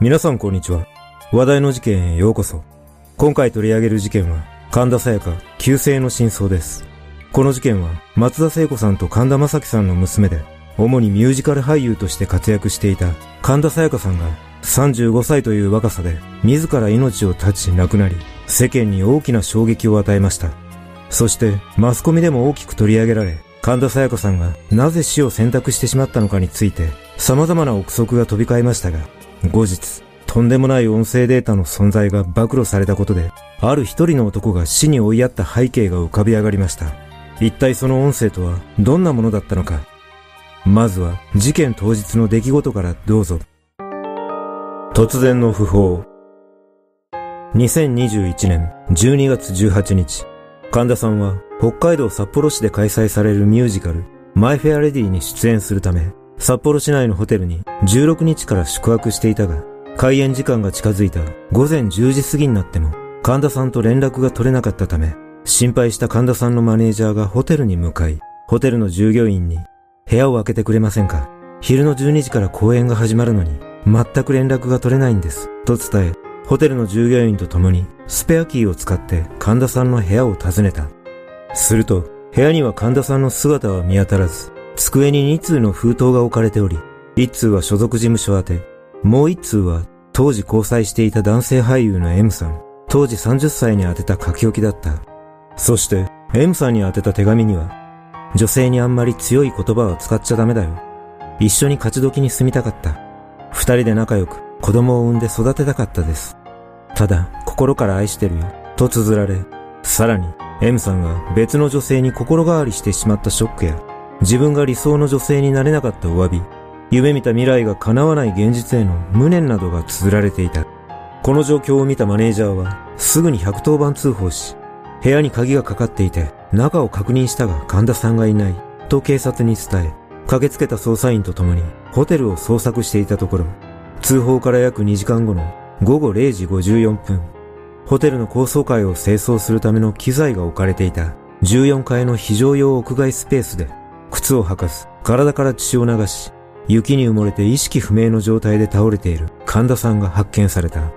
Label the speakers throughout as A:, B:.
A: 皆さんこんにちは。話題の事件へようこそ。今回取り上げる事件は、神田沙也加、旧姓の真相です。この事件は、松田聖子さんと神田正輝さんの娘で、主にミュージカル俳優として活躍していた神田沙也加さんが、35歳という若さで、自ら命を絶ち亡くなり、世間に大きな衝撃を与えました。そして、マスコミでも大きく取り上げられ、神田沙也加さんがなぜ死を選択してしまったのかについて、様々な憶測が飛び交いましたが、後日、とんでもない音声データの存在が暴露されたことで、ある一人の男が死に追いやった背景が浮かび上がりました。一体その音声とはどんなものだったのか。まずは事件当日の出来事からどうぞ。突然の訃報。2021年12月18日、神田さんは北海道札幌市で開催されるミュージカル、マイフェアレディに出演するため、札幌市内のホテルに16日から宿泊していたが、開演時間が近づいた午前10時過ぎになっても、神田さんと連絡が取れなかったため、心配した神田さんのマネージャーがホテルに向かい、ホテルの従業員に、部屋を開けてくれませんか？昼の12時から公演が始まるのに、全く連絡が取れないんです。と伝え、ホテルの従業員と共に、スペアキーを使って神田さんの部屋を訪ねた。すると、部屋には神田さんの姿は見当たらず、机に2通の封筒が置かれており、1通は所属事務所宛て、もう1通は当時交際していた男性俳優の M さん、当時30歳に宛てた書き置きだった。そして、M さんに宛てた手紙には、女性にあんまり強い言葉は使っちゃダメだよ。一緒に勝ち時に住みたかった。二人で仲良く子供を産んで育てたかったです。ただ、心から愛してるよ。と綴られ、さらに、M さんが別の女性に心変わりしてしまったショックや、自分が理想の女性になれなかったお詫び、夢見た未来が叶わない現実への無念などが綴られていた。この状況を見たマネージャーは、すぐに110番通報し、部屋に鍵がかかっていて、中を確認したが神田さんがいない、と警察に伝え、駆けつけた捜査員と共にホテルを捜索していたところ、通報から約2時間後の午後0時54分、ホテルの高層階を清掃するための機材が置かれていた14階の非常用屋外スペースで、靴を履かず、体から血を流し、雪に埋もれて意識不明の状態で倒れている神田さんが発見された。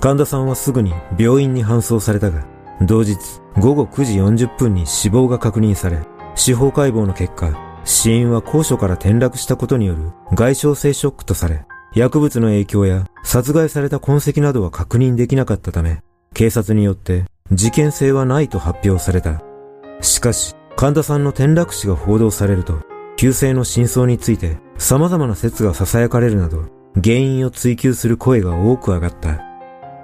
A: 神田さんはすぐに病院に搬送されたが、同日午後9時40分に死亡が確認され、司法解剖の結果、死因は高所から転落したことによる外傷性ショックとされ、薬物の影響や殺害された痕跡などは確認できなかったため、警察によって事件性はないと発表された。しかし、神田さんの転落死が報道されると、急性の真相について様々な説が囁かれるなど、原因を追求する声が多く上がった。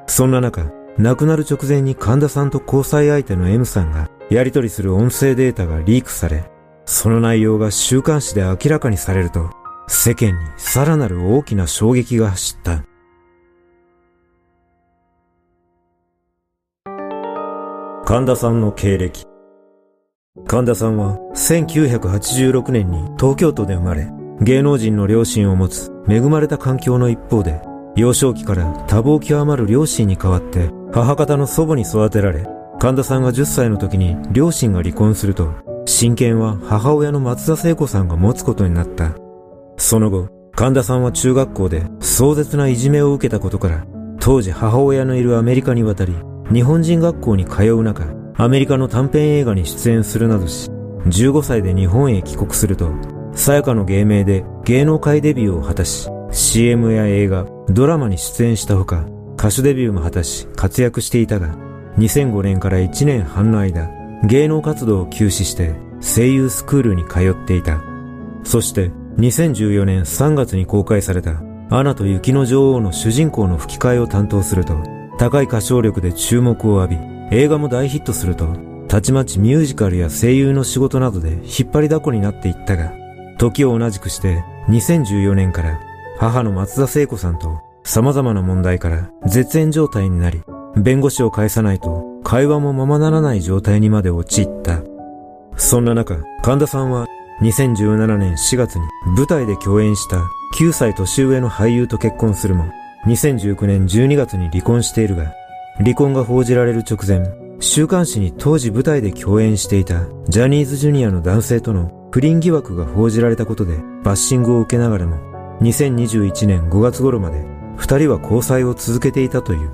A: そんな中、亡くなる直前に神田さんと交際相手の M さんがやり取りする音声データがリークされ、その内容が週刊誌で明らかにされると、世間にさらなる大きな衝撃が走った。神田さんの経歴。神田さんは1986年に東京都で生まれ、芸能人の両親を持つ恵まれた環境の一方で、幼少期から多忙極まる両親に代わって母方の祖母に育てられ、神田さんが10歳の時に両親が離婚すると、親権は母親の松田聖子さんが持つことになった。その後、神田さんは中学校で壮絶ないじめを受けたことから、当時母親のいるアメリカに渡り、日本人学校に通う中、アメリカの短編映画に出演するなどし、15歳で日本へ帰国すると、さやかの芸名で芸能界デビューを果たし、CM や映画、ドラマに出演したほか、歌手デビューも果たし活躍していたが、2005年から1年半の間、芸能活動を休止して声優スクールに通っていた。そして2014年3月に公開されたアナと雪の女王の主人公の吹き替えを担当すると、高い歌唱力で注目を浴び、映画も大ヒットすると、たちまちミュージカルや声優の仕事などで引っ張りだこになっていったが、時を同じくして2014年から母の松田聖子さんと様々な問題から絶縁状態になり、弁護士を介さないと会話もままならない状態にまで陥った。そんな中、神田さんは2017年4月に舞台で共演した9歳年上の俳優と結婚するも、2019年12月に離婚しているが、離婚が報じられる直前、週刊誌に当時舞台で共演していたジャニーズジュニアの男性との不倫疑惑が報じられたことでバッシングを受けながらも、2021年5月頃まで二人は交際を続けていたという。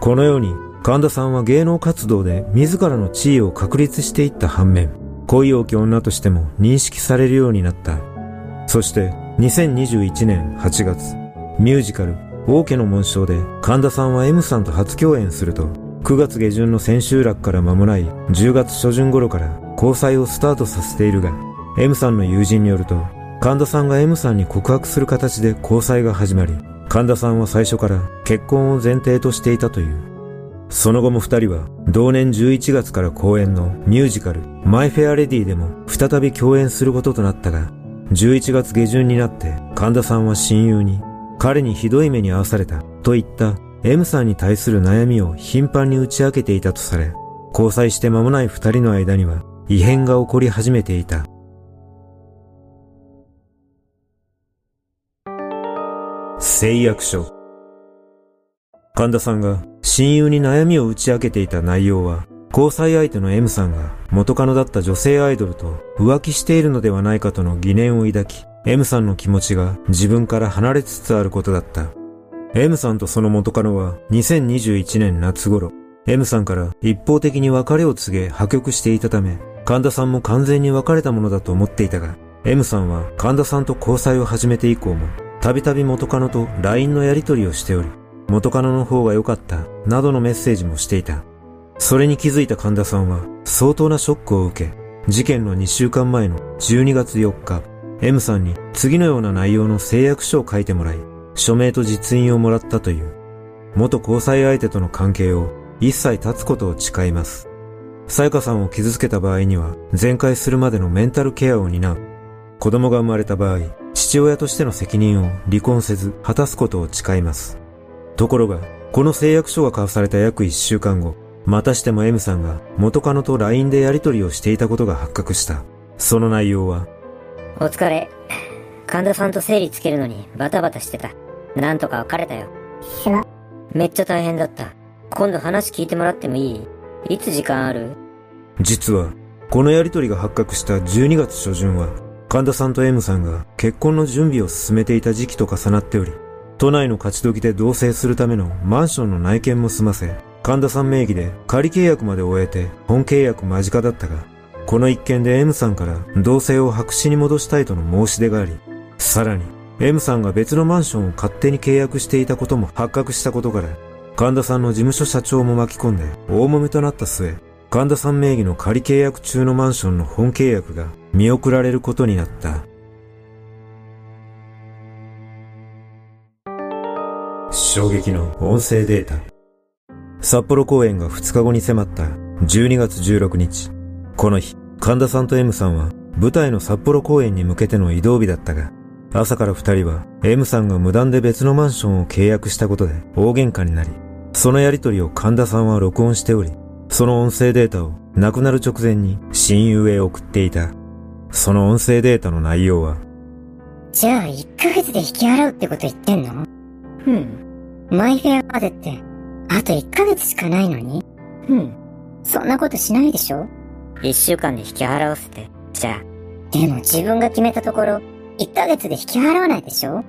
A: このように神田さんは芸能活動で自らの地位を確立していった反面、恋多き女としても認識されるようになった。そして2021年8月、ミュージカル、王家の紋章で神田さんは M さんと初共演すると、9月下旬の千秋楽から間もない10月初旬頃から交際をスタートさせているが、M さんの友人によると、神田さんが M さんに告白する形で交際が始まり、神田さんは最初から結婚を前提としていたという。その後も二人は同年11月から公演のミュージカルマイ・フェア・レディでも再び共演することとなったが、11月下旬になって神田さんは親友に彼にひどい目に遭わされたといった M さんに対する悩みを頻繁に打ち明けていたとされ、交際して間もない二人の間には異変が起こり始めていた。誓約書神田さんが親友に悩みを打ち明けていた内容は、交際相手の M さんが元カノだった女性アイドルと浮気しているのではないかとの疑念を抱き、M さんの気持ちが自分から離れつつあることだった。M さんとその元カノは2021年夏頃、M さんから一方的に別れを告げ破局していたため、神田さんも完全に別れたものだと思っていたが、M さんは神田さんと交際を始めて以降も、たびたび元カノと LINE のやり取りをしており、元カノの方が良かった、などのメッセージもしていた。それに気づいた神田さんは相当なショックを受け、事件の2週間前の12月4日、M さんに次のような内容の誓約書を書いてもらい、署名と実印をもらったという。元交際相手との関係を一切断つことを誓います。さやかさんを傷つけた場合には、全開するまでのメンタルケアを担う。子供が生まれた場合、父親としての責任を離婚せず果たすことを誓います。ところが、この誓約書が交わされた約1週間後、またしても M さんが元カノと LINE でやり取りをしていたことが発覚した。その内容は、
B: お疲れ。神田さんと整理つけるのにバタバタしてた。なんとか別れたよ。めっちゃ大変だった。今度話聞いてもらってもいい？いつ時間ある？
A: 実は、このやり取りが発覚した12月初旬は、神田さんと M さんが結婚の準備を進めていた時期と重なっており、都内の勝ち時で同棲するためのマンションの内見も済ませ、神田さん名義で仮契約まで終えて本契約間近だったが、この一件で M さんから同棲を白紙に戻したいとの申し出があり、さらに M さんが別のマンションを勝手に契約していたことも発覚したことから、神田さんの事務所社長も巻き込んで大揉めとなった末、神田さん名義の仮契約中のマンションの本契約が見送られることになった。衝撃の音声データ。札幌公演が2日後に迫った12月16日。この日、神田さんと M さんは舞台の札幌公演に向けての移動日だったが、朝から二人は M さんが無断で別のマンションを契約したことで大喧嘩になり、そのやりとりを神田さんは録音しており、その音声データを亡くなる直前に親友へ送っていた。その音声データの内容は、
C: じゃあ1ヶ月で引き払うってこと言ってんの？うん。マイフェアまでって、あと1ヶ月しかないのに？うん。そんなことしないでしょ？
B: ?1 週間で引き払わせて、じゃあ。
C: でも自分が決めたところ、1ヶ月で引き払わないでしょ？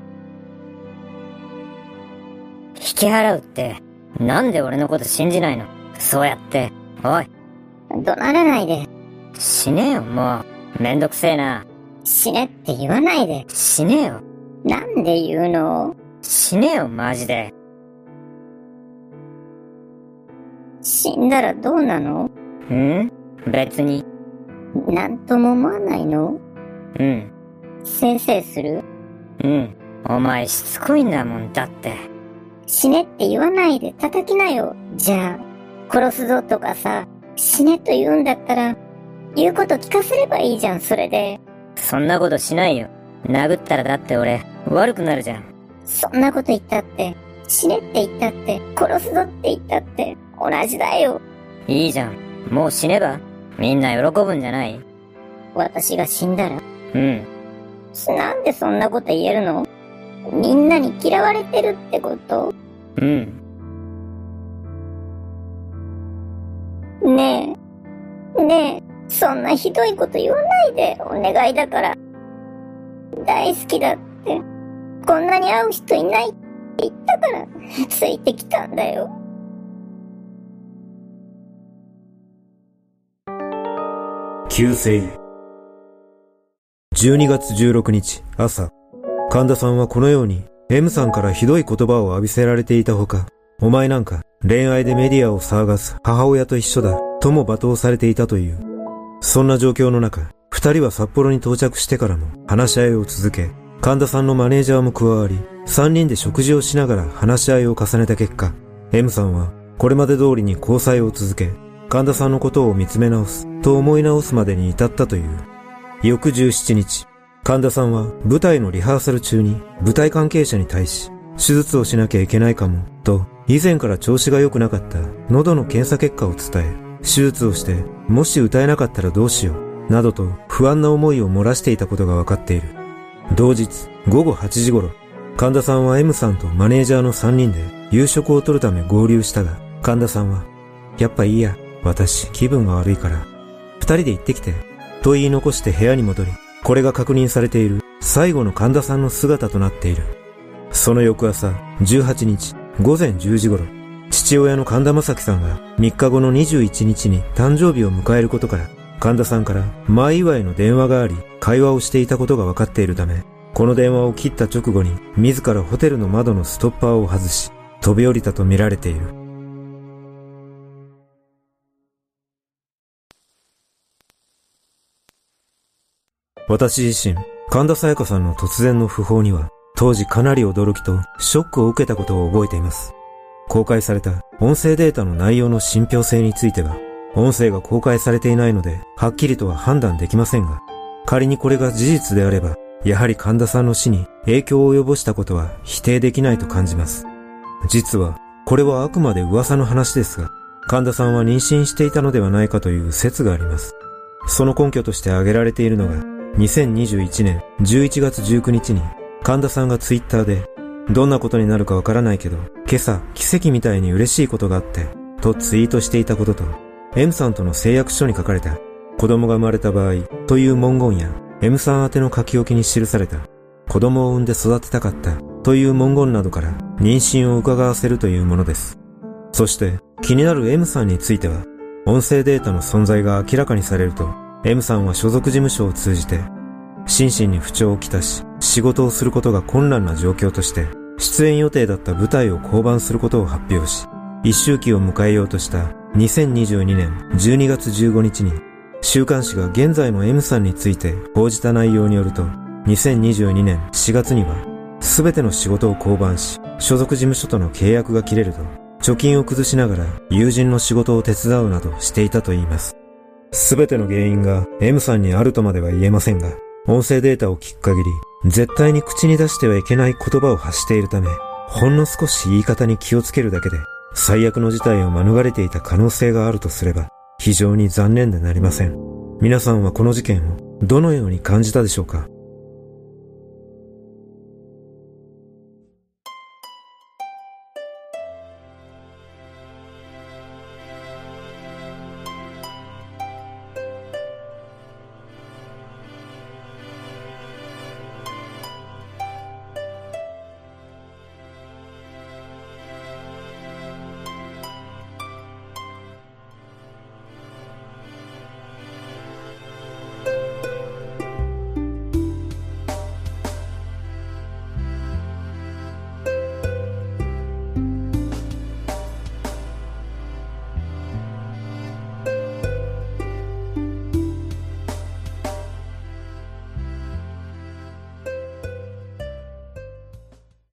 B: 引き払うって、なんで俺のこと信じないの？そうやって。おい。
C: 怒鳴らないで。
B: 死ねよ、もう。めんどくせえな。
C: 死ねって言わないで。
B: 死ねよ。
C: なんで言うの？
B: 死ねよ、マジで。
C: 死んだらどうなの？
B: ん？別に。
C: なんとも思わないの？
B: うん。
C: 先生する？
B: うん。お前しつこいんだもん、だって。
C: 死ねって言わないで叩きなよ。じゃあ、殺すぞとかさ、死ねと言うんだったら、言うこと聞かせればいいじゃん、それで。
B: そんなことしないよ。殴ったらだって俺、悪くなるじゃん。
C: そんなこと言ったって、死ねって言ったって、殺すぞって言ったって、同じだよ。
B: いいじゃん。もう死ねば？みんな喜ぶんじゃない？
C: 私が死んだら？
B: うん。
C: なんでそんなこと言えるの？みんなに嫌われてるってこと？
B: うん。
C: ねえ。ねえ、そんなひどいこと言わないで、お願いだから。大好きだって。こんなに会う人いないって言ったから、ついてきたんだよ。
A: 旧姓12月16日朝、神田さんはこのように M さんからひどい言葉を浴びせられていたほか、お前なんか恋愛でメディアを騒がす母親と一緒だとも罵倒されていたという。そんな状況の中、二人は札幌に到着してからも話し合いを続け、神田さんのマネージャーも加わり、三人で食事をしながら話し合いを重ねた結果、M さんはこれまで通りに交際を続け、神田さんのことを見つめ直すと思い直すまでに至ったという。翌17日、神田さんは舞台のリハーサル中に舞台関係者に対し、手術をしなきゃいけないかも、と以前から調子が良くなかった喉の検査結果を伝え、手術をしてもし歌えなかったらどうしよう、などと不安な思いを漏らしていたことが分かっている。同日午後8時頃、神田さんは M さんとマネージャーの3人で夕食を取るため合流したが、神田さんは、やっぱいいや、私気分が悪いから、二人で行ってきて、と言い残して部屋に戻り、これが確認されている最後の神田さんの姿となっている。その翌朝、18日、午前10時頃、父親の神田正輝さんが3日後の21日に誕生日を迎えることから、神田さんから前祝いの電話があり、会話をしていたことが分かっているため、この電話を切った直後に、自らホテルの窓のストッパーを外し、飛び降りたとみられている。私自身、神田沙也加さんの突然の訃報には、当時かなり驚きとショックを受けたことを覚えています。公開された音声データの内容の信憑性については、音声が公開されていないので、はっきりとは判断できませんが、仮にこれが事実であれば、やはり神田さんの死に影響を及ぼしたことは否定できないと感じます。実は、これはあくまで噂の話ですが、神田さんは妊娠していたのではないかという説があります。その根拠として挙げられているのが、2021年11月19日に神田さんがツイッターで、どんなことになるかわからないけど、今朝奇跡みたいに嬉しいことがあって、とツイートしていたことと、M さんとの誓約書に書かれた、子供が生まれた場合という文言や、M さん宛ての書き置きに記された、子供を産んで育てたかったという文言などから妊娠を伺わせるというものです。そして気になる M さんについては、音声データの存在が明らかにされると、M さんは所属事務所を通じて、心身に不調をきたし、仕事をすることが困難な状況として、出演予定だった舞台を降板することを発表し、一周期を迎えようとした2022年12月15日に、週刊誌が現在の M さんについて報じた内容によると、2022年4月には、すべての仕事を降板し、所属事務所との契約が切れると、貯金を崩しながら友人の仕事を手伝うなどしていたといいます。すべての原因が M さんにあるとまでは言えませんが、音声データを聞く限り、絶対に口に出してはいけない言葉を発しているため、ほんの少し言い方に気をつけるだけで、最悪の事態を免れていた可能性があるとすれば、非常に残念でなりません。皆さんはこの事件をどのように感じたでしょうか？